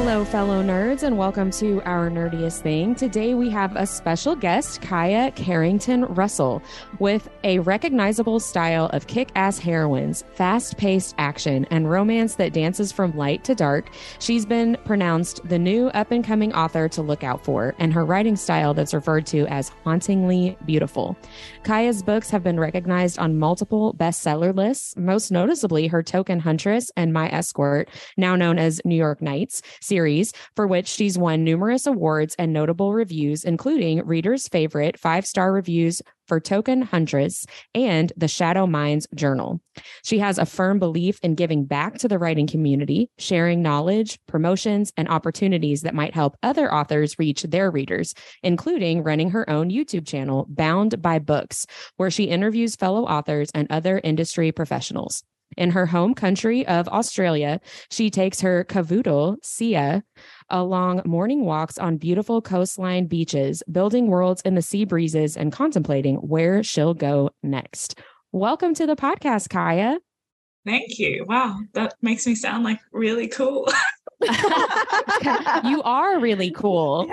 Hello, fellow nerds, and welcome to our nerdiest thing. Today we have a special guest, Kia Carrington Russell, with a recognizable style of kick ass heroines, fast paced action, and romance that dances from light to dark. She's been pronounced the new up and coming author to look out for, and her writing style that's referred to as hauntingly beautiful. Kia's books have been recognized on multiple bestseller lists, most noticeably her Token Huntress and My Escort, now known as New York Nights series, for which she's won numerous awards and notable reviews, including readers' favorite five star reviews for Token Huntress and the Shadow Minds Journal. She has a firm belief in giving back to the writing community, sharing knowledge, promotions, and opportunities that might help other authors reach their readers, including running her own YouTube channel, Bound by Books, where she interviews fellow authors and other industry professionals. In her home country of Australia, she takes her cavoodle, Sia, along morning walks on beautiful coastline beaches, building worlds in the sea breezes and contemplating where she'll go next. Welcome to the podcast, Kia. Thank you. Wow, that makes me sound like really cool. you are really cool.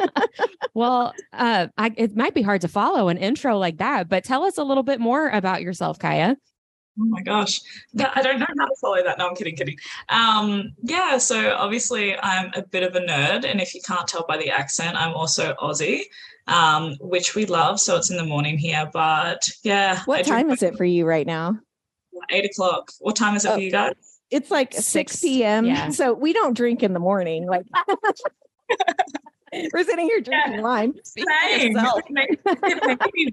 well, uh, I, it might be hard to follow an intro like that, but tell us a little bit more about yourself, Kia. Oh my gosh, that, I don't know how to follow that. No, I'm kidding, kidding. Um, yeah, so obviously I'm a bit of a nerd, and if you can't tell by the accent, I'm also Aussie, um, which we love. So it's in the morning here, but yeah. What time is it for you right now? Eight o'clock. What time is it oh, for you guys? It's like 6, 6 p.m. Yeah. So we don't drink in the morning. Like We're sitting here drinking yeah. wine. Same.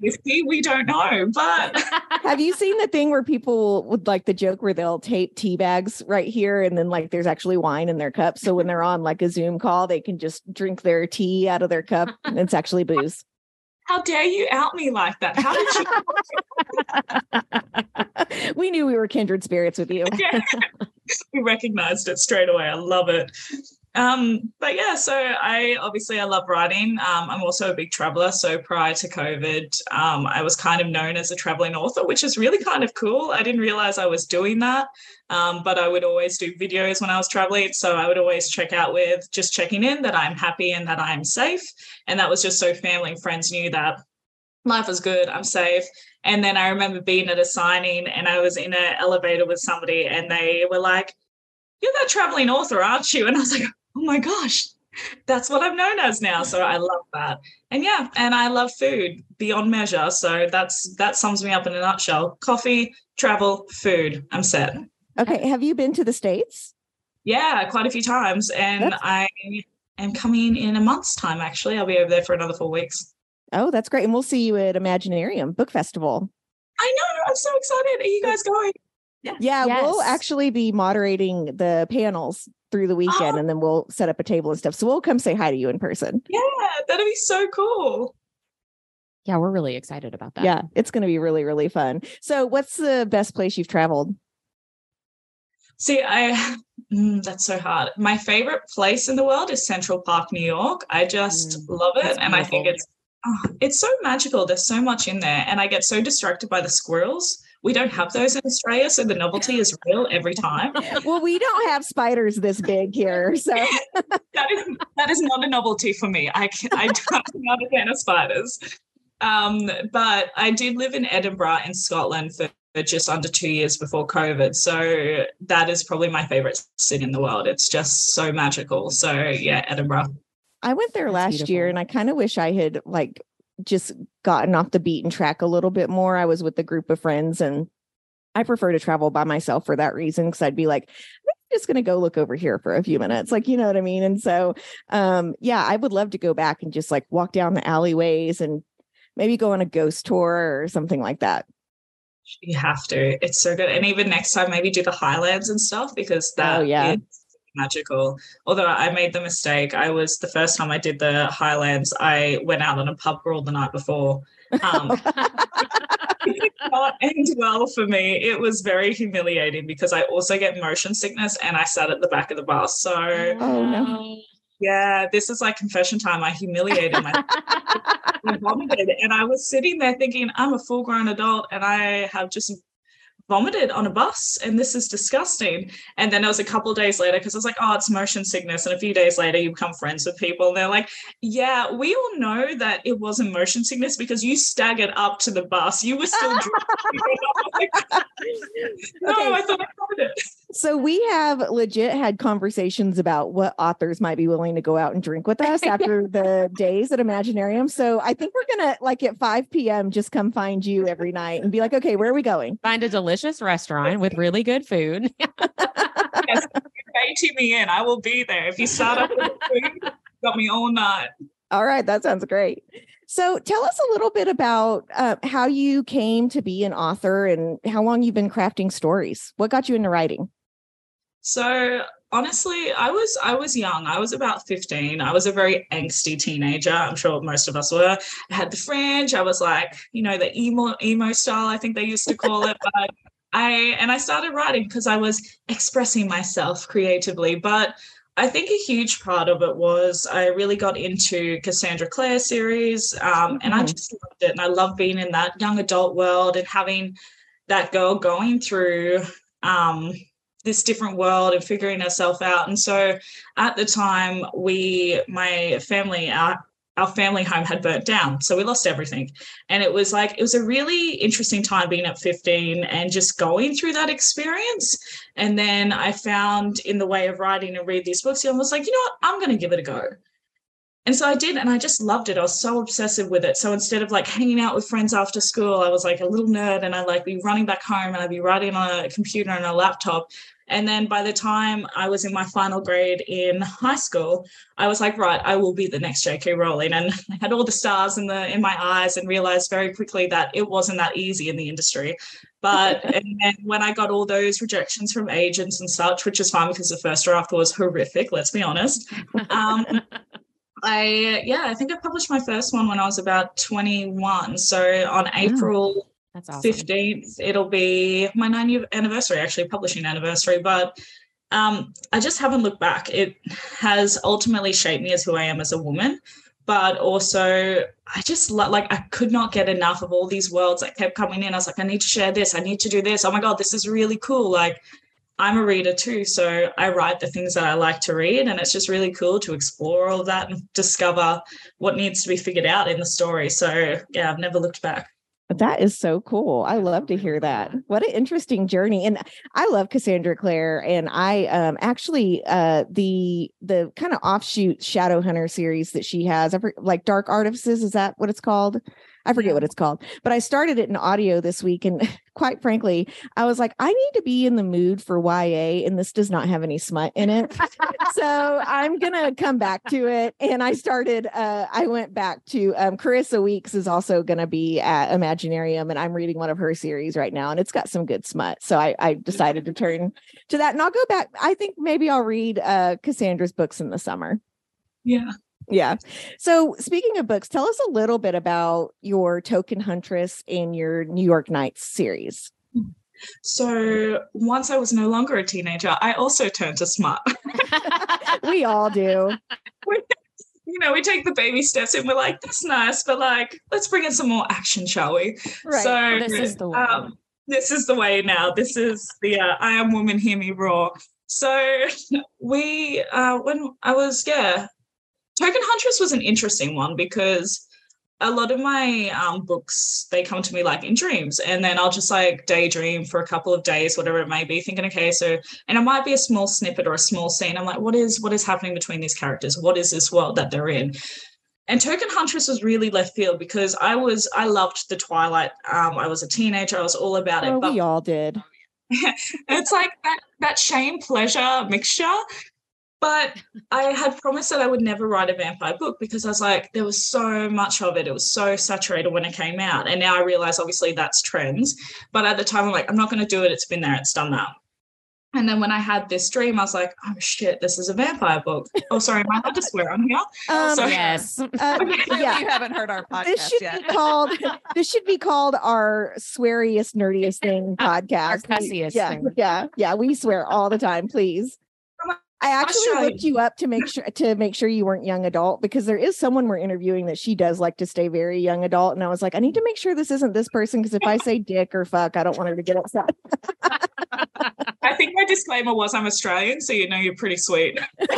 Whiskey. We don't know. But have you seen the thing where people would like the joke where they'll tape tea bags right here and then like there's actually wine in their cup. So when they're on like a Zoom call, they can just drink their tea out of their cup and it's actually booze. How dare you out me like that? How did you? we knew we were kindred spirits with you. yeah. We recognized it straight away. I love it. Um, but yeah, so I obviously I love writing. Um, I'm also a big traveler. So prior to COVID, um, I was kind of known as a traveling author, which is really kind of cool. I didn't realize I was doing that, um, but I would always do videos when I was traveling. So I would always check out with just checking in that I'm happy and that I'm safe, and that was just so family and friends knew that life was good, I'm safe. And then I remember being at a signing, and I was in an elevator with somebody, and they were like you're that traveling author, aren't you? And I was like, my gosh, that's what I'm known as now. So I love that. And yeah, and I love food beyond measure. So that's that sums me up in a nutshell. Coffee, travel, food. I'm set. Okay. Have you been to the States? Yeah, quite a few times. And that's- I am coming in a month's time, actually. I'll be over there for another four weeks. Oh, that's great. And we'll see you at Imaginarium Book Festival. I know. I'm so excited. Are you guys going? Yeah, yeah yes. we'll actually be moderating the panels through the weekend oh. and then we'll set up a table and stuff. So we'll come say hi to you in person. Yeah, that'd be so cool. Yeah, we're really excited about that. Yeah, it's going to be really, really fun. So, what's the best place you've traveled? See, I mm, that's so hard. My favorite place in the world is Central Park, New York. I just mm, love it, and I think it's oh, it's so magical. There's so much in there, and I get so distracted by the squirrels. We don't have those in Australia, so the novelty is real every time. well, we don't have spiders this big here, so that is that is not a novelty for me. I can, I don't, I'm not a fan of spiders. Um, but I did live in Edinburgh in Scotland for just under two years before COVID. So that is probably my favorite city in the world. It's just so magical. So yeah, Edinburgh. I went there That's last beautiful. year and I kind of wish I had like just gotten off the beaten track a little bit more. I was with a group of friends and I prefer to travel by myself for that reason because I'd be like, I'm just going to go look over here for a few minutes. Like, you know what I mean? And so, um, yeah, I would love to go back and just like walk down the alleyways and maybe go on a ghost tour or something like that. You have to. It's so good. And even next time, maybe do the Highlands and stuff because oh, that oh, yeah. Is- magical. Although I made the mistake, I was the first time I did the Highlands, I went out on a pub crawl the night before. Um, it did not end well for me. It was very humiliating because I also get motion sickness and I sat at the back of the bus. So, oh no. Yeah, this is like confession time. I humiliated myself. I vomited, and I was sitting there thinking, I'm a full grown adult and I have just vomited on a bus and this is disgusting. And then it was a couple days later because I was like, oh, it's motion sickness. And a few days later, you become friends with people and they're like, yeah, we all know that it wasn't motion sickness because you staggered up to the bus. You were still drinking. no, okay. I thought I covered it. So we have legit had conversations about what authors might be willing to go out and drink with us after the days at Imaginarium. So I think we're gonna like at 5 p.m. just come find you every night and be like, okay, where are we going? Find a delicious restaurant with really good food. yes, inviting me in. I will be there. If you start up with food, got me all night. All right, that sounds great. So tell us a little bit about uh, how you came to be an author and how long you've been crafting stories. What got you into writing? So honestly, I was I was young. I was about 15. I was a very angsty teenager. I'm sure most of us were. I had the fringe. I was like, you know, the emo emo style, I think they used to call it. But I and I started writing because I was expressing myself creatively. But I think a huge part of it was I really got into Cassandra Clare series, um, mm-hmm. and I mm-hmm. just loved it. And I love being in that young adult world and having that girl going through um, this different world and figuring herself out. And so at the time, we, my family, our, our family home had burnt down. So we lost everything. And it was like, it was a really interesting time being at 15 and just going through that experience. And then I found in the way of writing and read these books, I was like, you know what? I'm going to give it a go. And so I did, and I just loved it. I was so obsessive with it. So instead of like hanging out with friends after school, I was like a little nerd and I'd like be running back home and I'd be writing on a computer and a laptop. And then by the time I was in my final grade in high school, I was like, right, I will be the next J.K. Rowling. And I had all the stars in the in my eyes and realized very quickly that it wasn't that easy in the industry. But and then when I got all those rejections from agents and such, which is fine because the first draft was horrific, let's be honest. Um, I yeah, I think I published my first one when I was about 21. So on April that's awesome. 15th. It'll be my nine year anniversary, actually, publishing anniversary. But um, I just haven't looked back. It has ultimately shaped me as who I am as a woman. But also, I just like, I could not get enough of all these worlds that kept coming in. I was like, I need to share this. I need to do this. Oh my God, this is really cool. Like, I'm a reader too. So I write the things that I like to read. And it's just really cool to explore all that and discover what needs to be figured out in the story. So, yeah, I've never looked back. That is so cool. I love to hear that. What an interesting journey. And I love Cassandra Clare and I um actually uh the the kind of offshoot Shadow Hunter series that she has, like Dark Artifices is that what it's called? I forget what it's called, but I started it in audio this week. And quite frankly, I was like, I need to be in the mood for YA, and this does not have any smut in it. so I'm going to come back to it. And I started, uh, I went back to um, Carissa Weeks is also going to be at Imaginarium, and I'm reading one of her series right now, and it's got some good smut. So I, I decided to turn to that. And I'll go back. I think maybe I'll read uh, Cassandra's books in the summer. Yeah. Yeah. So, speaking of books, tell us a little bit about your Token Huntress and your New York Nights series. So, once I was no longer a teenager, I also turned to smart. we all do. We, you know, we take the baby steps and we're like, that's nice, but like, let's bring in some more action, shall we? Right. So, this is the way. Um, this is the way now. This is the uh, I am woman, hear me roar. So we, uh, when I was, yeah, Token Huntress was an interesting one because a lot of my um, books they come to me like in dreams. And then i'll just like daydream for a couple of days whatever it may be thinking okay so and it might be a small snippet or a small scene. I'm like what is what is happening between these characters? What is this world that they're in? And token huntress was really left field because i was i loved the twilight. Um, i was a teenager. I was all about it oh, but we all did. it's like that that shame pleasure mixture but I had promised that I would never write a vampire book because I was like, there was so much of it. It was so saturated when it came out. And now I realize obviously that's trends. But at the time, I'm like, I'm not going to do it. It's been there, it's done that. And then when I had this dream, I was like, oh shit, this is a vampire book. Oh, sorry, am I allowed to swear on here? Um, so, yes. Uh, yeah. You haven't heard our podcast this should yet. Be called, this should be called our sweariest, nerdiest thing podcast. Our cussiest yeah, thing. Yeah. Yeah. We swear all the time, please. I actually looked you up to make sure to make sure you weren't young adult because there is someone we're interviewing that she does like to stay very young adult, and I was like, I need to make sure this isn't this person because if I say dick or fuck, I don't want her to get upset. I think my disclaimer was I'm Australian, so you know you're pretty sweet.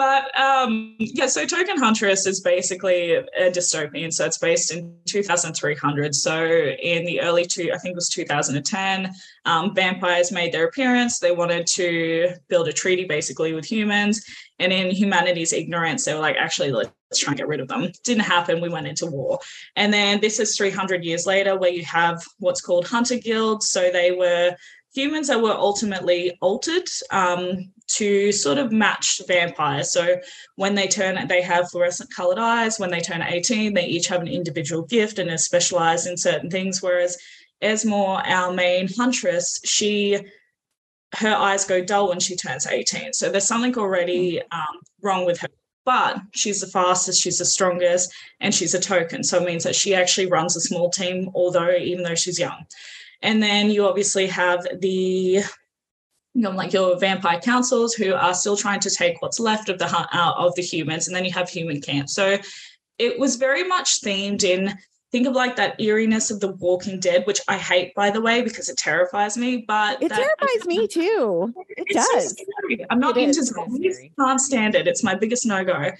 But um, yeah, so Token Huntress is basically a dystopian. So it's based in 2300. So in the early two, I think it was 2010, um, vampires made their appearance. They wanted to build a treaty basically with humans. And in humanity's ignorance, they were like, actually, let's try and get rid of them. Didn't happen. We went into war. And then this is 300 years later, where you have what's called hunter guilds. So they were humans that were ultimately altered um, to sort of match vampires. So when they turn, they have fluorescent colored eyes. When they turn 18, they each have an individual gift and are specialized in certain things. Whereas Esmore, our main huntress, she her eyes go dull when she turns 18. So there's something already um, wrong with her. But she's the fastest, she's the strongest, and she's a token. So it means that she actually runs a small team, although even though she's young. And then you obviously have the you know, like your vampire councils who are still trying to take what's left of the uh, of the humans, and then you have human camps. So it was very much themed in think of like that eeriness of the Walking Dead, which I hate by the way because it terrifies me. But it that, terrifies me too. It does. So I'm not it into zombies. Can't stand it. It's my biggest no go.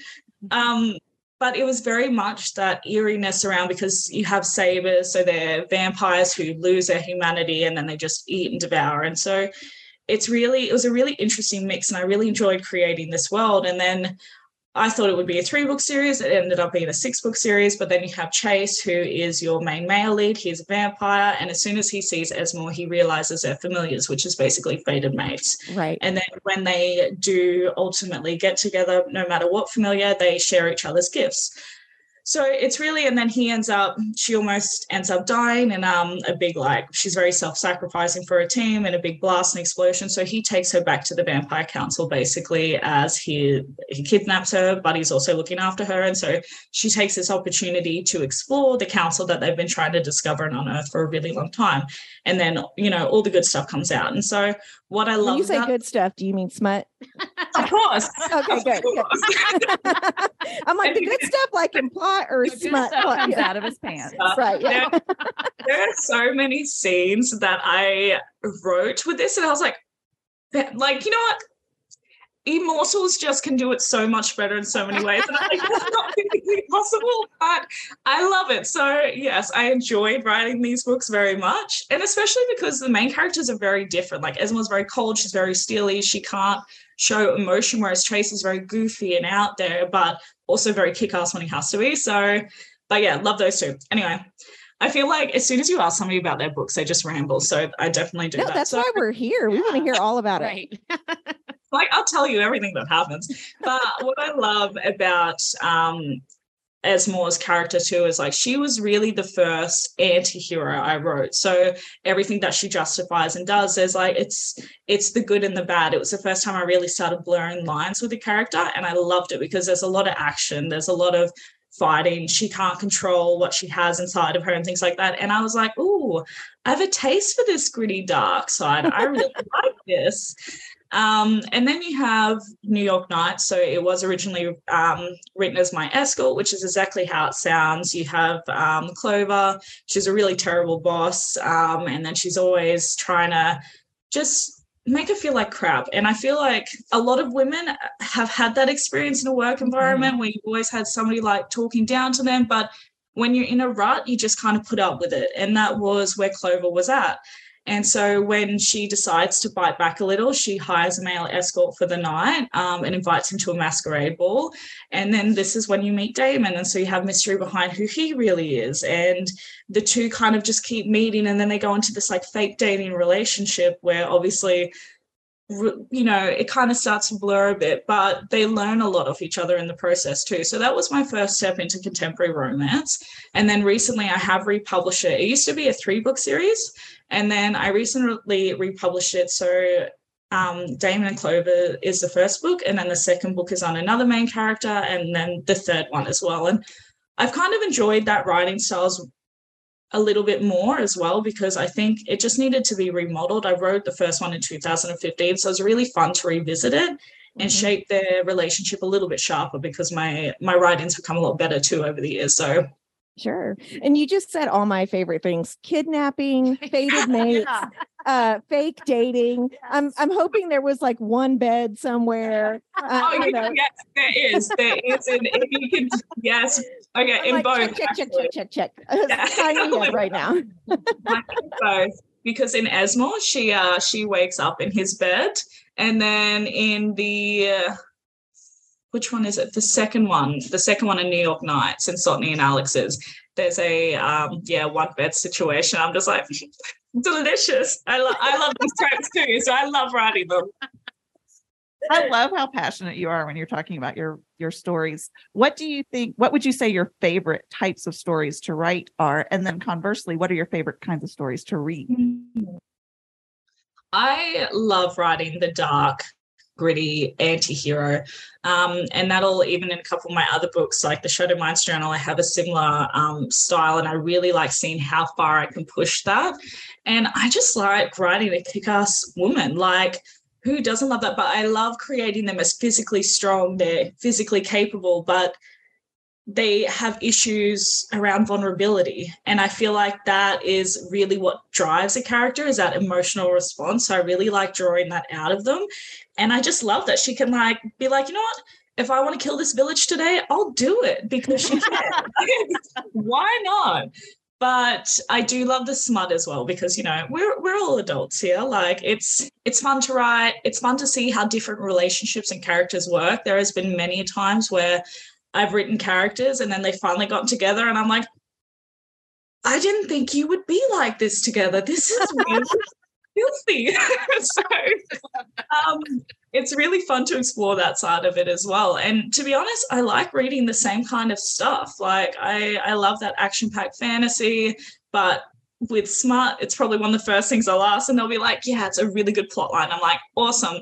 Um, but it was very much that eeriness around because you have sabers, so they're vampires who lose their humanity and then they just eat and devour. And so it's really it was a really interesting mix and i really enjoyed creating this world and then I thought it would be a three book series. It ended up being a six book series. But then you have Chase, who is your main male lead. He's a vampire. And as soon as he sees Esmore, he realizes they're familiars, which is basically fated mates. Right. And then when they do ultimately get together, no matter what familiar, they share each other's gifts. So it's really, and then he ends up, she almost ends up dying in um, a big, like, she's very self sacrificing for a team and a big blast and explosion. So he takes her back to the Vampire Council basically as he, he kidnaps her, but he's also looking after her. And so she takes this opportunity to explore the council that they've been trying to discover and unearth for a really long time. And then, you know, all the good stuff comes out. And so what I love. When you say about- good stuff, do you mean smut? Of course. okay, of good. Course. I'm like the good stuff, like in plot or the smut comes out of his pants. right. Yeah. There, there are so many scenes that I wrote with this, and I was like, like you know what? Immortals just can do it so much better in so many ways. And I'm like, that's not physically possible, but I love it. So, yes, I enjoyed writing these books very much. And especially because the main characters are very different. Like, Esmore's very cold, she's very steely, she can't show emotion, whereas Chase is very goofy and out there, but also very kick ass when he has to be. So, but yeah, love those two. Anyway, I feel like as soon as you ask somebody about their books, they just ramble. So I definitely do no, that. That's so, why we're here. We want to hear all about right. it like I'll tell you everything that happens. But what I love about um Esmore's character too is like she was really the first anti-hero I wrote. So everything that she justifies and does, is like it's it's the good and the bad. It was the first time I really started blurring lines with the character, and I loved it because there's a lot of action, there's a lot of fighting. She can't control what she has inside of her and things like that. And I was like, oh, I have a taste for this gritty dark side. I really like this. Um, and then you have New York Nights. So it was originally um, written as My Escort, which is exactly how it sounds. You have um, Clover. She's a really terrible boss. Um, and then she's always trying to just make her feel like crap. And I feel like a lot of women have had that experience in a work environment mm-hmm. where you've always had somebody like talking down to them. But when you're in a rut, you just kind of put up with it. And that was where Clover was at. And so when she decides to bite back a little, she hires a male escort for the night um, and invites him to a masquerade ball. And then this is when you meet Damon. And so you have mystery behind who he really is. And the two kind of just keep meeting. And then they go into this like fake dating relationship where obviously you know, it kind of starts to blur a bit, but they learn a lot of each other in the process too. So that was my first step into contemporary romance. And then recently I have republished it. It used to be a three book series, and then I recently republished it. So um, Damon and Clover is the first book, and then the second book is on another main character, and then the third one as well. And I've kind of enjoyed that writing styles a little bit more as well because I think it just needed to be remodeled. I wrote the first one in 2015, so it was really fun to revisit it and mm-hmm. shape their relationship a little bit sharper because my my writings have come a lot better too over the years. So Sure. And you just said all my favorite things kidnapping, fated mates, yeah. Uh, fake dating. I'm I'm hoping there was like one bed somewhere. Uh, oh, you know. yes, there is. There is. And if you can, yes. Okay, I'm in like, both. Check, check, check, check, check, check. Yeah. In right now. both. Because in Esmore, she uh she wakes up in his bed, and then in the uh, which one is it? The second one, the second one in New York Nights and Sotney and Alex's. There's a um, yeah one bed situation. I'm just like delicious. I love I love these tropes too, so I love writing them. I love how passionate you are when you're talking about your your stories. What do you think? What would you say your favorite types of stories to write are? And then conversely, what are your favorite kinds of stories to read? I love writing the dark gritty anti-hero. Um, and that'll even in a couple of my other books like the shadow minds journal i have a similar um, style and i really like seeing how far i can push that. And i just like writing a kick-ass woman. Like who doesn't love that? But i love creating them as physically strong. They're physically capable but they have issues around vulnerability. And i feel like that is really what drives a character is that emotional response. So i really like drawing that out of them and i just love that she can like be like you know what if i want to kill this village today i'll do it because she can why not but I do love the smut as well because you know we're we're all adults here. Like it's it's fun to write. It's fun to see how different relationships and characters work. There has been many times where I've written characters and then they finally got together and I'm like, I didn't think you would be like this together. This is filthy. so um, it's really fun to explore that side of it as well. And to be honest, I like reading the same kind of stuff. Like I, I love that action-packed fantasy, but with smart, it's probably one of the first things I'll ask, and they'll be like, "Yeah, it's a really good plot line." I'm like, "Awesome,"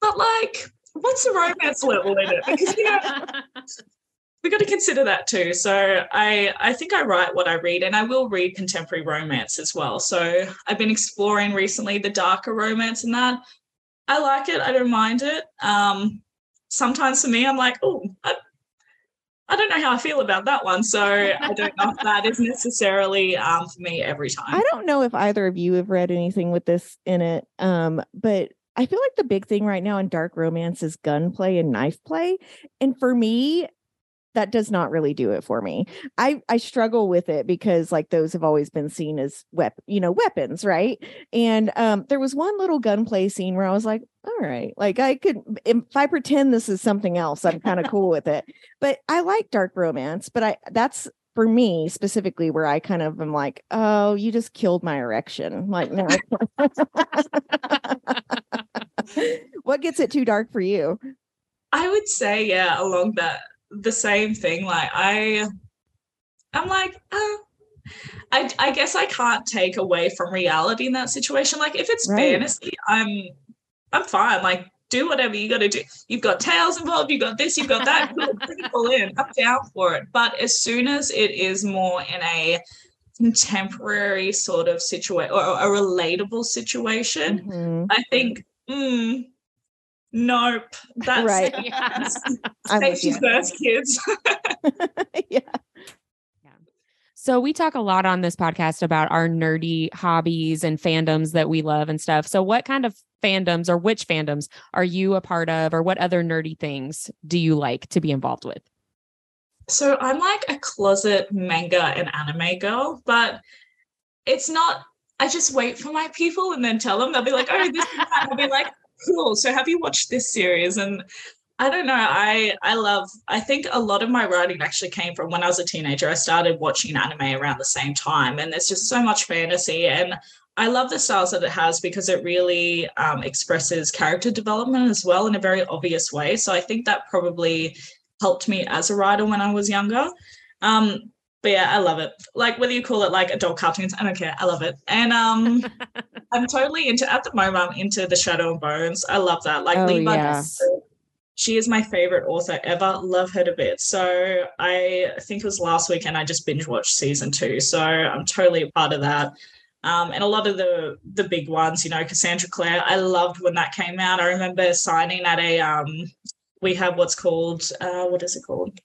but like, what's the romance level in it? Because you know, we got to consider that too. So I I think I write what I read, and I will read contemporary romance as well. So I've been exploring recently the darker romance and that. I like it. I don't mind it. Um, sometimes for me, I'm like, oh, I, I don't know how I feel about that one. So I don't know if that is necessarily um, for me every time. I don't know if either of you have read anything with this in it, um, but I feel like the big thing right now in dark romance is gunplay and knife play. And for me, that does not really do it for me. I I struggle with it because like those have always been seen as weapon, you know, weapons, right? And um there was one little gunplay scene where I was like, all right, like I could if I pretend this is something else, I'm kind of cool with it. But I like dark romance, but I that's for me specifically where I kind of am like, oh, you just killed my erection. Like, no. what gets it too dark for you? I would say, yeah, along that the same thing. Like I, I'm like, uh, I, I guess I can't take away from reality in that situation. Like if it's right. fantasy, I'm, I'm fine. Like do whatever you got to do. You've got tails involved. You've got this. You've got that. All in. I'm down for it. But as soon as it is more in a contemporary sort of situation or a relatable situation, mm-hmm. I think mm, nope. That's right. Yes. Safety first, kids. yeah. So we talk a lot on this podcast about our nerdy hobbies and fandoms that we love and stuff. So what kind of fandoms or which fandoms are you a part of or what other nerdy things do you like to be involved with? So I'm like a closet manga and anime girl, but it's not I just wait for my people and then tell them. They'll be like, oh, this is that. I'll be like, cool. So have you watched this series? And I don't know. I I love. I think a lot of my writing actually came from when I was a teenager. I started watching anime around the same time, and there's just so much fantasy, and I love the styles that it has because it really um, expresses character development as well in a very obvious way. So I think that probably helped me as a writer when I was younger. Um, but yeah, I love it. Like whether you call it like adult cartoons, I don't care. I love it. And um I'm totally into at the moment I'm into the Shadow and Bones. I love that. Like oh, she is my favorite author ever. Love her to bits. So I think it was last weekend I just binge watched season two. So I'm totally a part of that. Um, and a lot of the the big ones, you know, Cassandra Clare. I loved when that came out. I remember signing at a um, we have what's called uh, what is it called?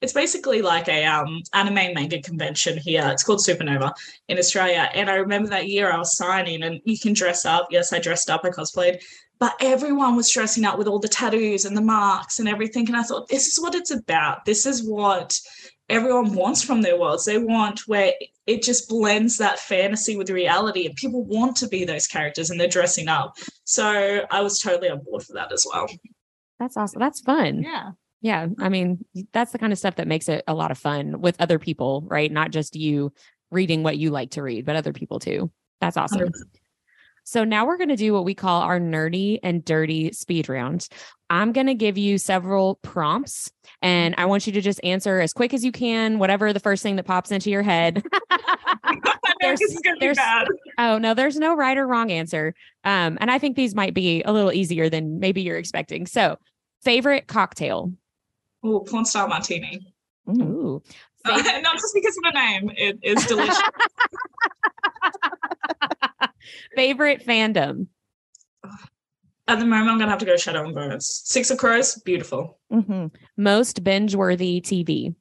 It's basically like a um, anime manga convention here. It's called Supernova in Australia. And I remember that year I was signing, and you can dress up. Yes, I dressed up. I cosplayed, but everyone was dressing up with all the tattoos and the marks and everything. And I thought, this is what it's about. This is what everyone wants from their worlds. They want where it just blends that fantasy with reality, and people want to be those characters and they're dressing up. So I was totally on board for that as well. That's awesome. That's fun. Yeah. Yeah. I mean, that's the kind of stuff that makes it a lot of fun with other people, right? Not just you reading what you like to read, but other people too. That's awesome. So now we're going to do what we call our nerdy and dirty speed round. I'm going to give you several prompts and I want you to just answer as quick as you can, whatever the first thing that pops into your head. there's, there's, oh no, there's no right or wrong answer. Um, and I think these might be a little easier than maybe you're expecting. So, favorite cocktail? Oh, porn star martini. Ooh. Not just because of the name, it is delicious. Favorite fandom? At the moment, I'm gonna have to go Shadow and Bones. Six of Crows, beautiful. Mm-hmm. Most binge-worthy TV.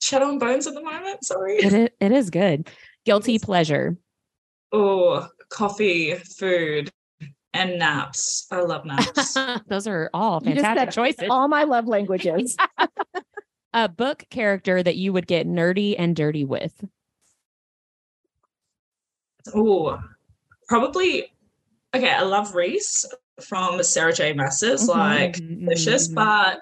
Shadow and Bones at the moment. Sorry, it is, it is good. Guilty pleasure. Oh, coffee, food, and naps. I love naps. Those are all fantastic choices. All my love languages. A book character that you would get nerdy and dirty with. Oh, probably. Okay, I love Rhys from Sarah J. Maas's, mm-hmm, like mm-hmm, delicious, mm-hmm. but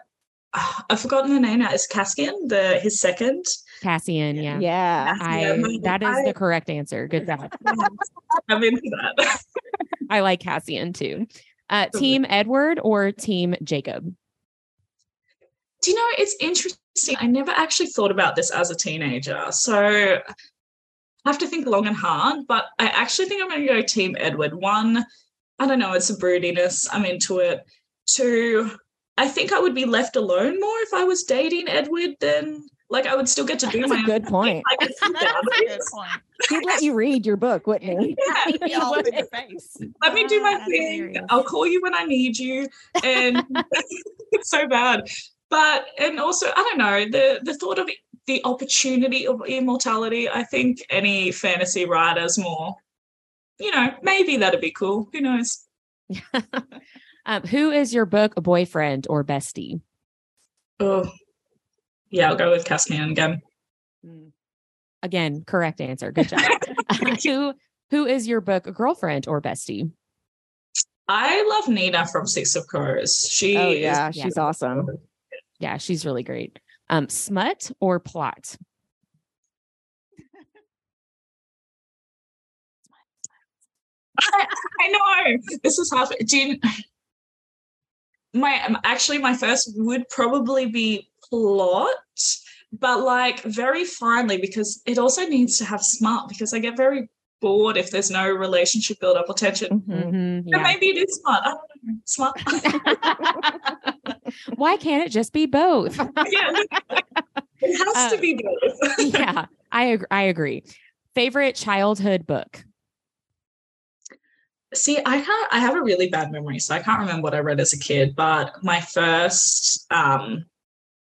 I've forgotten the name now. Is Cassian the his second? Cassian, yeah, yeah. I that is I, the correct answer. Good job. I'm into that. I like Cassian too. Uh, team Edward or Team Jacob? Do you know it's interesting? I never actually thought about this as a teenager. So I have to think long and hard, but I actually think I'm going to go Team Edward. One, I don't know, it's a broodiness. I'm into it. Two, I think I would be left alone more if I was dating Edward than like I would still get to do That's my a good point. That's a good point. He'd let you read your book, wouldn't he? Yeah. all in your face. Let me do my That's thing. Hilarious. I'll call you when I need you. And it's so bad. But and also, I don't know, the the thought of the opportunity of immortality. I think any fantasy writers more, you know, maybe that'd be cool. Who knows? Um, who is your book boyfriend or bestie? Oh, yeah, I'll go with Caspian again. Mm. Again, correct answer. Good job. who who is your book girlfriend or bestie? I love Nina from Six of Crows. She oh, yeah, is, she's yeah. awesome. Yeah, she's really great um, smut or plot? I, I know this is half. Do you, my actually my first would probably be plot, but like very finely because it also needs to have smart because I get very bored if there's no relationship build up or tension. Mm-hmm, mm-hmm yeah. maybe it is smart. I don't know. Smart. Why can't it just be both? yeah. It has uh, to be both. yeah, I agree. I agree. Favorite childhood book? See, I can't. I have a really bad memory, so I can't remember what I read as a kid. But my first, um,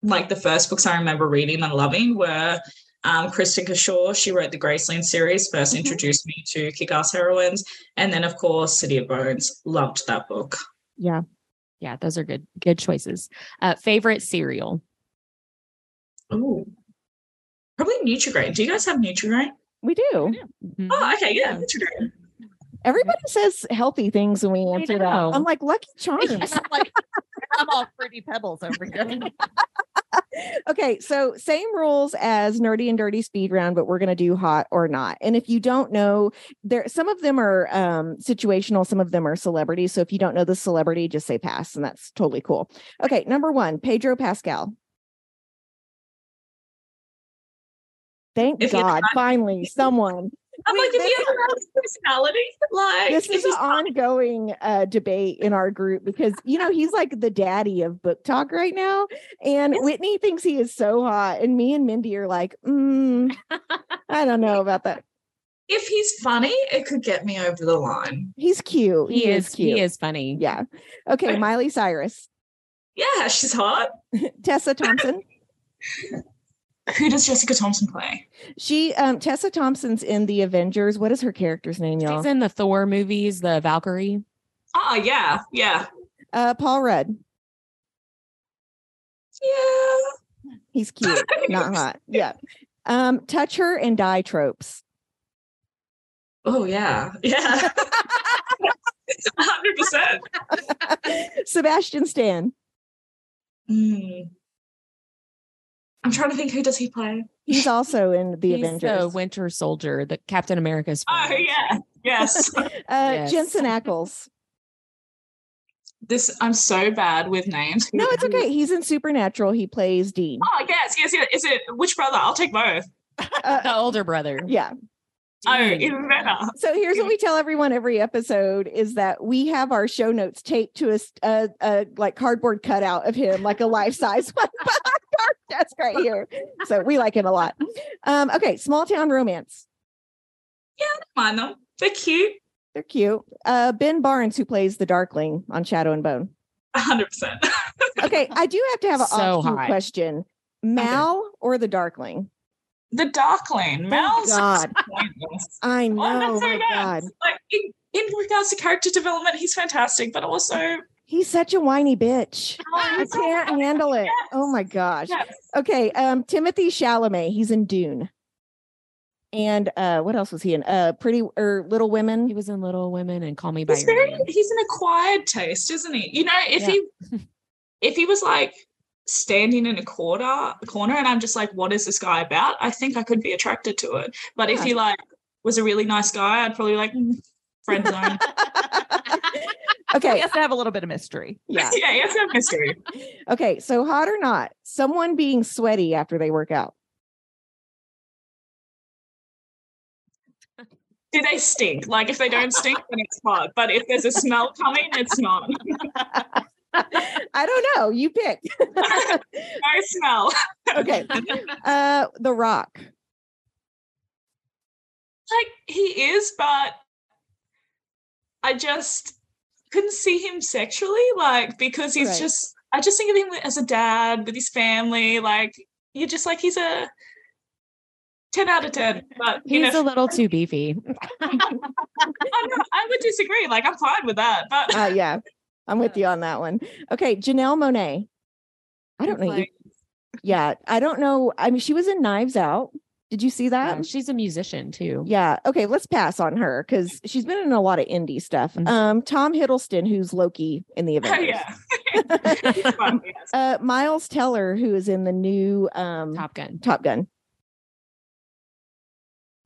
like the first books I remember reading and loving were um, Kristin Cashore. She wrote the Graceling series, 1st mm-hmm. introduced me to kick-ass heroines, and then of course City of Bones. Loved that book. Yeah, yeah, those are good good choices. Uh, favorite cereal? Oh, probably Nutri-Grain. Do you guys have Nutri-Grain? We do. Mm-hmm. Oh, okay, yeah, Nutri-Grain. Everybody says healthy things when we answer that. I'm like Lucky Charms. I'm like I'm all fruity pebbles over here. okay, so same rules as nerdy and dirty speed round, but we're going to do hot or not. And if you don't know, there some of them are um, situational, some of them are celebrities. So if you don't know the celebrity, just say pass, and that's totally cool. Okay, number one, Pedro Pascal. Thank if God, finally someone. I'm like, if he a personality, like this is an ongoing uh, debate in our group because you know he's like the daddy of BookTok right now, and yes. Whitney thinks he is so hot, and me and Mindy are like, mm, I don't know about that. If he's funny, it could get me over the line. He's cute. He, he is, is cute. He is funny. Yeah. Okay, Miley Cyrus. Yeah, she's hot. Tessa Thompson. Who does Jessica Thompson play? She um Tessa Thompson's in the Avengers. What is her character's name, y'all? She's in the Thor movies, the Valkyrie. Oh yeah, yeah. Uh Paul Rudd. Yeah. He's cute, not hot. Yeah. Um, touch her and die tropes. Oh yeah. Yeah. hundred percent. Sebastian Stan. Mm. I'm trying to think who does he play? He's also in the He's Avengers. The Winter Soldier, the Captain America's. Friend. Oh yeah, yes. uh, yes. Jensen Ackles. This I'm so bad with names. No, it's okay. He's in Supernatural. He plays Dean. Oh yes, yes, yes. Is it which brother? I'll take both. Uh, the older brother. Yeah. Oh, even better. So here's what we tell everyone every episode is that we have our show notes taped to a, a, a like cardboard cutout of him, like a life size one our desk right here. So we like him a lot. Um, okay, small town romance. Yeah, I don't mind them. They're cute. They're cute. Uh, ben Barnes, who plays the Darkling on Shadow and Bone. hundred percent. Okay, I do have to have an so question: Mal okay. or the Darkling? the Darkling. Mal's God. I know. Oh, my God. Like in, in, regards to character development, he's fantastic, but also he's such a whiny bitch. Oh, I can't handle it. Yes. Oh my gosh. Yes. Okay. Um, Timothée Chalamet, he's in Dune. And uh, what else was he in? Uh, Pretty or Little Women. He was in Little Women and Call Me by he's Your very, Name. He's an acquired taste, isn't he? You know, if yeah. he if he was like standing in a corner corner and I'm just like, what is this guy about? I think I could be attracted to it. But yeah. if he like was a really nice guy, I'd probably like mm, friend zone. okay. He has to have a little bit of mystery. Yeah. yeah, he has to have mystery. okay. So hot or not, someone being sweaty after they work out. Do they stink? Like if they don't stink, then it's hot. But if there's a smell coming, it's not. I don't know. You pick. I smell. okay. Uh The Rock. Like he is, but I just couldn't see him sexually, like because he's right. just I just think of him as a dad with his family. Like you're just like he's a 10 out of 10 but he's know. a little too beefy I, I would disagree like i'm fine with that but uh, yeah I'm with you on that one. Okay, Janelle Monáe. I don't know. Like, yeah, I don't know. I mean, she was in Knives Out. Did you see that? Yeah, she's a musician too. Yeah. Okay, let's pass on her because she's been in a lot of indie stuff. Mm-hmm. Um, Tom Hiddleston, who's Loki in the event. Oh, yeah. uh, Miles Teller, who is in the new um, Top Gun. Top Gun.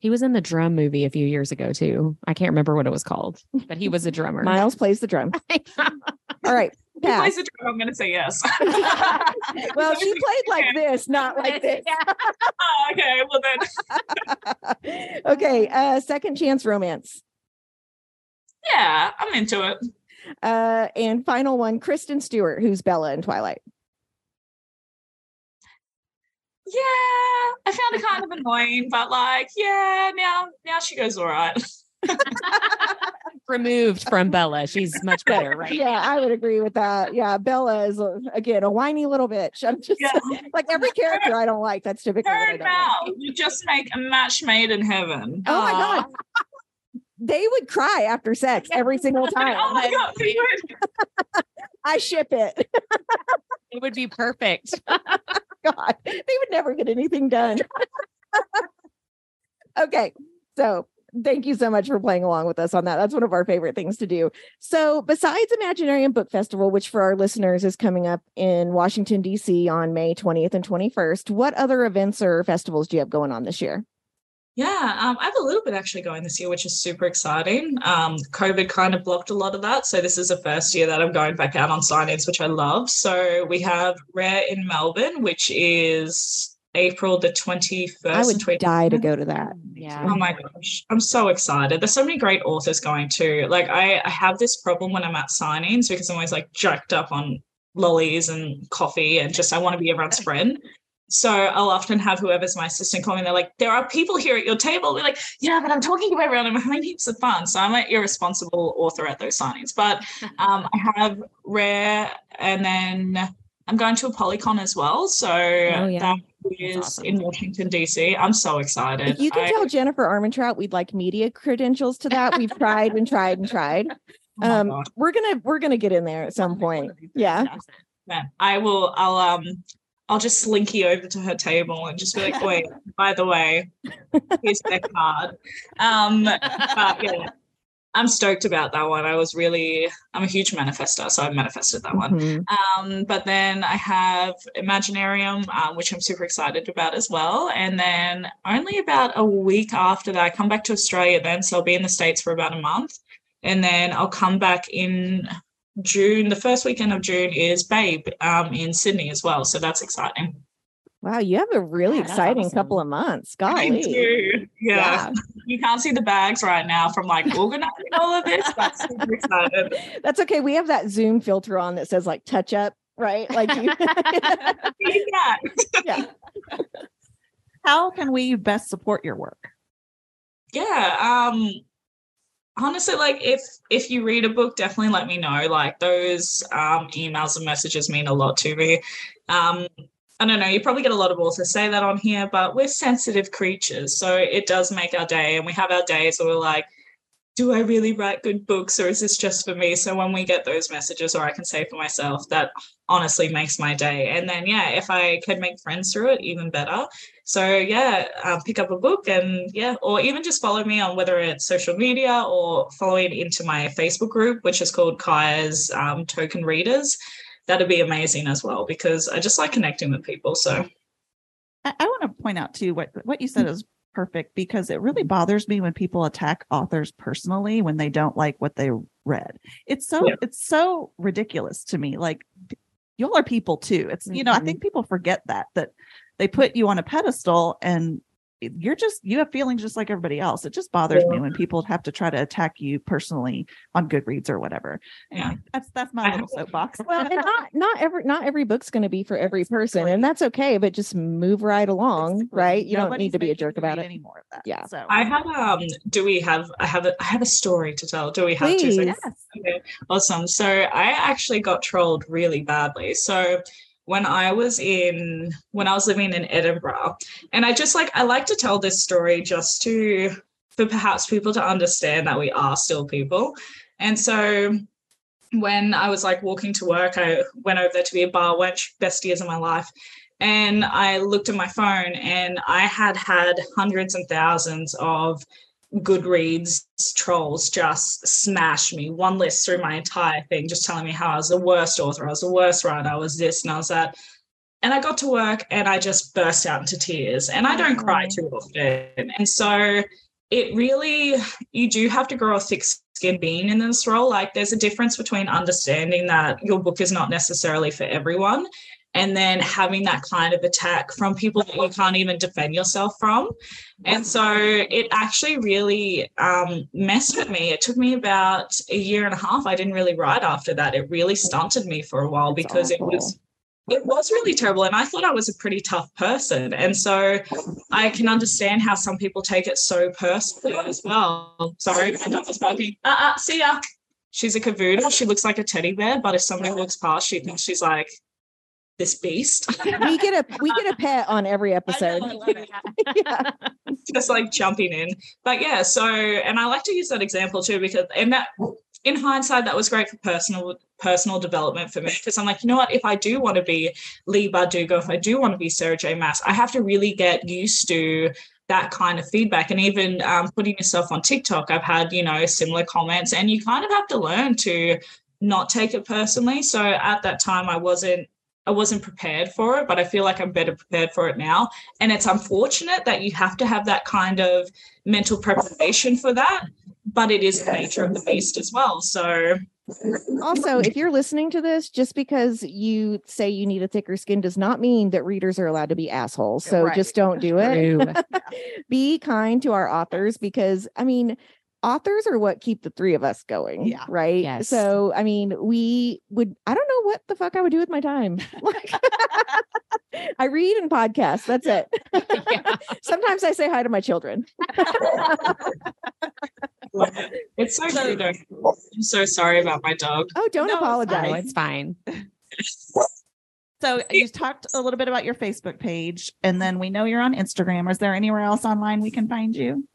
He was in the drum movie a few years ago too. I can't remember what it was called, but he was a drummer. Miles plays the drum. All right. Pass. plays the drum. I'm going to say yes. well, she played like this, not like this. oh, okay. Well then. okay. Uh, second chance romance. Yeah, I'm into it. Uh, and final one, Kristen Stewart, who's Bella in Twilight yeah, I found it kind of annoying, but like, yeah, now now she goes all right. Removed from Bella, she's much better, right? Yeah, I would agree with that. Yeah, Bella is again a whiny little bitch. I'm just yeah. like every character I don't like. That's typically Her what I don't. You just make a match made in heaven. Oh my god. They would cry after sex every single time. oh my god, I ship it. it would be perfect. Oh god, they would never get anything done. okay, so thank you so much for playing along with us on that. That's one of our favorite things to do. So, besides Imaginarium Book Festival, which for our listeners is coming up in Washington, D.C. on May 20th and 21st, what other events or festivals do you have going on this year? Yeah, um, I have a little bit actually going this year, which is super exciting. Um, COVID kind of blocked a lot of that. So this is the first year that I'm going back out on sign-ins, which I love. So we have Rare in Melbourne, which is April the 21st. I would die to go to that. Yeah. Oh my gosh. I'm so excited. There's so many great authors going too. Like I, I have this problem when I'm at signings because I'm always like jacked up on lollies and coffee and just I want to be everyone's friend. So I'll often have whoever's my assistant call me. and They're like, there are people here at your table. We're like, yeah, but I'm talking to everyone. I'm having heaps of fun. So I'm an irresponsible author at those signings. But um, I have Rare and then I'm going to ApollyCon as well. So oh, yeah. that is awesome. in Washington, D.C. I'm so excited. If you can I, tell Jennifer Armentrout we'd like media credentials to that. We've tried and tried and tried. Oh um, we're gonna we're gonna get in there at some point. Yeah. Man, I will I'll um I'll just slinky over to her table and just be like, wait, by the way, here's their card. Um, but yeah, I'm stoked about that one. I was really, I'm a huge manifester, so I manifested that one. Mm-hmm. Um, but then I have Imaginarium, um, which I'm super excited about as well. And then only about a week after that, I come back to Australia then. So I'll be in the States for about a month. And then I'll come back in June. The first weekend of June is Babe um, in Sydney as well. So that's exciting. Wow, you have a really yeah, exciting awesome. couple of months. Golly. Yeah. yeah. You can't see the bags right now from like organizing all of this. That's super excited. That's okay. We have that Zoom filter on that says like touch up, right? Like you yeah. yeah. How can we best support your work? Yeah. Um honestly like if if you read a book definitely let me know like those um emails and messages mean a lot to me um I don't know, you probably get a lot of authors say that on here, but we're sensitive creatures. So it does make our day. And we have our days where we're like, do I really write good books or is this just for me? So when we get those messages, or I can say for myself, that honestly makes my day. And then, yeah, if I can make friends through it, even better. So yeah, uh, pick up a book and yeah, or even just follow me on whether it's social media or following into my Facebook group, which is called Kia's um, Token Readers that'd be amazing as well because I just like connecting with people. So I, I want to point out too what what you said is perfect because it really bothers me when people attack authors personally when they don't like what they read. It's so yeah. it's so ridiculous to me. Like y'all are people too. It's you know, mm-hmm. I think people forget that that they put you on a pedestal and you're just you have feelings just like everybody else. It just bothers yeah. me when people have to try to attack you personally on Goodreads or whatever. Yeah, that's that's my little soapbox. well, and not not every not every book's going to be for every person, and that's okay. But just move right along, right? You don't need to be a jerk about it anymore. Of that. Yeah. So I have um. Do we have? I have a I have a story to tell. Do we have Please. to? Yes. Okay. Awesome. So I actually got trolled really badly. So when I was in when I was living in Edinburgh. And I just like I like to tell this story just to for perhaps people to understand that we are still people. And so when I was like walking to work, I went over there to be a bar wench, best years of my life. And I looked at my phone and I had had hundreds and thousands of Goodreads trolls just smashed me. One list through my entire thing, just telling me how I was the worst author, I was the worst writer, I was this and I was that. And I got to work and I just burst out into tears. And I don't cry mm. too often. And so it really, you do have to grow a thick skin being in this role. Like there's a difference between understanding that your book is not necessarily for everyone and then having that kind of attack from people that you can't even defend yourself from. And so it actually really um, messed with me. It took me about a year and a half. I didn't really write after that. It really stunted me for a while because it was it was really terrible and i thought i was a pretty tough person and so i can understand how some people take it so personally as well sorry my dog barking uh-uh see ya she's a cavoodle she looks like a teddy bear but if somebody walks past she thinks she's like this beast. we get a we get a pet on every episode. yeah. Just like jumping in. But yeah, so and I like to use that example too because in that in hindsight that was great for personal personal development for me because I'm like, you know what, if I do want to be Leigh Bardugo, if I do want to be Sarah J. Maas, I have to really get used to that kind of feedback and even um, putting yourself on TikTok, I've had, you know, similar comments and you kind of have to learn to not take it personally. So at that time I wasn't I wasn't prepared for it, but I feel like I'm better prepared for it now. And it's unfortunate that you have to have that kind of mental preparation for that, but it is the nature of the beast as well. So also, if you're listening to this, just because you say you need a thicker skin does not mean that readers are allowed to be assholes. So Right. just don't do it. Be kind to our authors because I mean, authors are what keep the three of us going. Yeah. Right. Yes. So, I mean, we would, I don't know what the fuck I would do with my time. Like, I read and podcast. That's it. Yeah. Sometimes I say hi to my children. It's so cute. I'm so sorry about my dog. Oh, don't No, it's No, apologize. it's fine. So you talked a little bit about your Facebook page, and then we know you're on Instagram. Is there anywhere else online we can find you?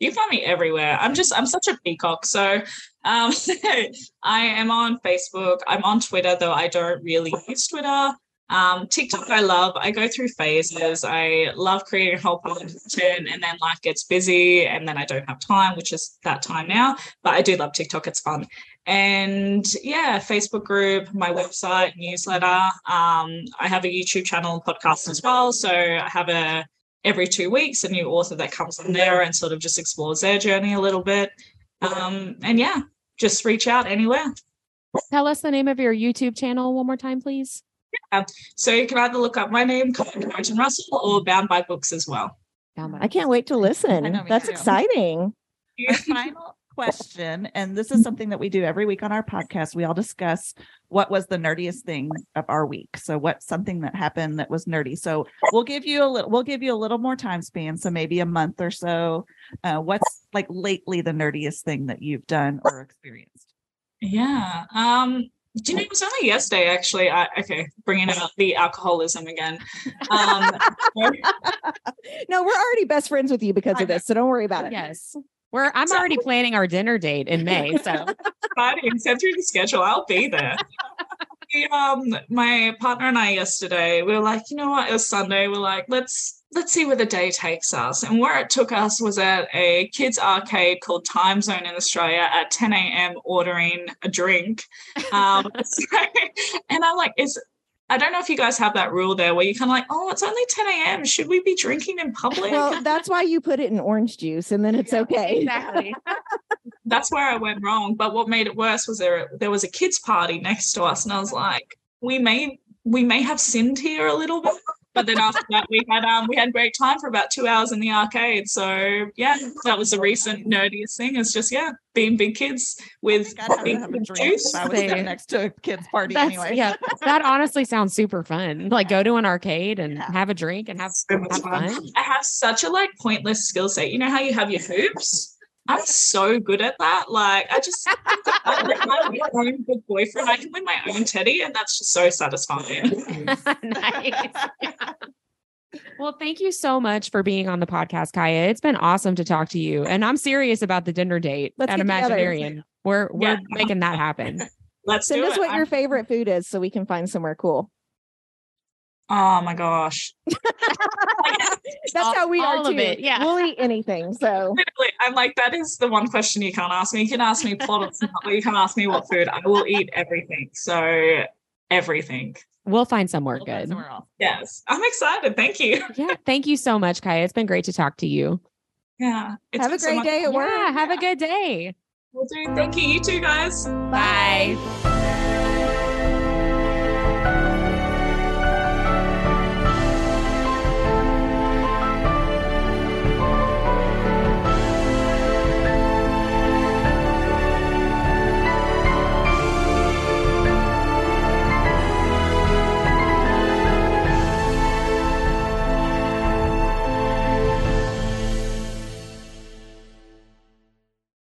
You find me everywhere. I'm just I'm such a peacock. So um I am on Facebook. I'm on Twitter, though I don't really use Twitter. Um, TikTok I love. I go through phases. I love creating a whole content and then life gets busy and then I don't have time, which is that time now. But I do love TikTok. It's fun. And yeah, Facebook group, my website, newsletter. Um, I have a YouTube channel podcast as well. So I have a every two weeks a new author that comes on there and sort of just explores their journey a little bit. Um, and yeah, just reach out anywhere. Tell us the name of your YouTube channel one more time, please. So you can either look up my name, Carrington Russell, or Bound by Books as well. I can't wait to listen. know, That's too. exciting. Our final question, and this is something that we do every week on our podcast. We all discuss what was the nerdiest thing of our week. So, what's something that happened that was nerdy? So, we'll give you a little, we'll give you a little more time span. So, maybe a month or so. Uh, what's like lately the nerdiest thing that you've done or experienced? Yeah. Um, do you know it was only yesterday actually? I, okay, bringing up the alcoholism again. Um, No, we're already best friends with you because of this. So don't worry about it. Yes. We're I'm So- already planning our dinner date in May. So send through the schedule. I'll be there. We, um, my partner and I yesterday, we were like, you know what? It was Sunday. We're like, let's let's see where the day takes us. And where it took us was at a kids arcade called Time Zone in Australia at 10 a.m. ordering a drink. Um, so- and I'm like, is I don't know if you guys have that rule there where you're kind of like, oh, it's only 10 a.m. Should we be drinking in public? Well, that's why you put it in orange juice and then it's okay. exactly. that's where I went wrong. But what made it worse was there there was a kids party next to us, and I was like, we may we may have sinned here a little bit. But then after that, we had um we had great time for about two hours in the arcade. So yeah, that was the recent nerdiest thing. Is just yeah, being big kids with I'd have to big have a kid drink juice. I was Same. sitting next to a kid's party That's, anyway. Yeah, that honestly sounds super fun. Like go to an arcade and Yeah. have a drink and have, So much have fun. fun. I have such a like pointless skill set. You know how you have your hoops? I'm so good at that. Like I just I like my own good boyfriend. I can win my own teddy, and that's just so satisfying. nice. Well, thank you so much for being on the podcast, Kia. It's been awesome to talk to you. And I'm serious about the dinner date Let's at get together. Imaginarium. We're we're Yeah. making that happen. Let's Send do us it. what your I'm- favorite food is so we can find somewhere cool. Oh my gosh. That's All- how we all are of too. it, yeah. We'll eat anything. So Literally, I'm like, that is the one question you can't ask me. You can ask me plot but you can ask me what food. I will eat everything. So everything. We'll find somewhere We'll find good. somewhere else. Yes. I'm excited. Thank you. Yeah. Thank you so much, Kia. It's been great to talk to you. Yeah. It's have a been so great day at work. Yeah. Have a good day. Will do. Thank you. You too, guys. Bye.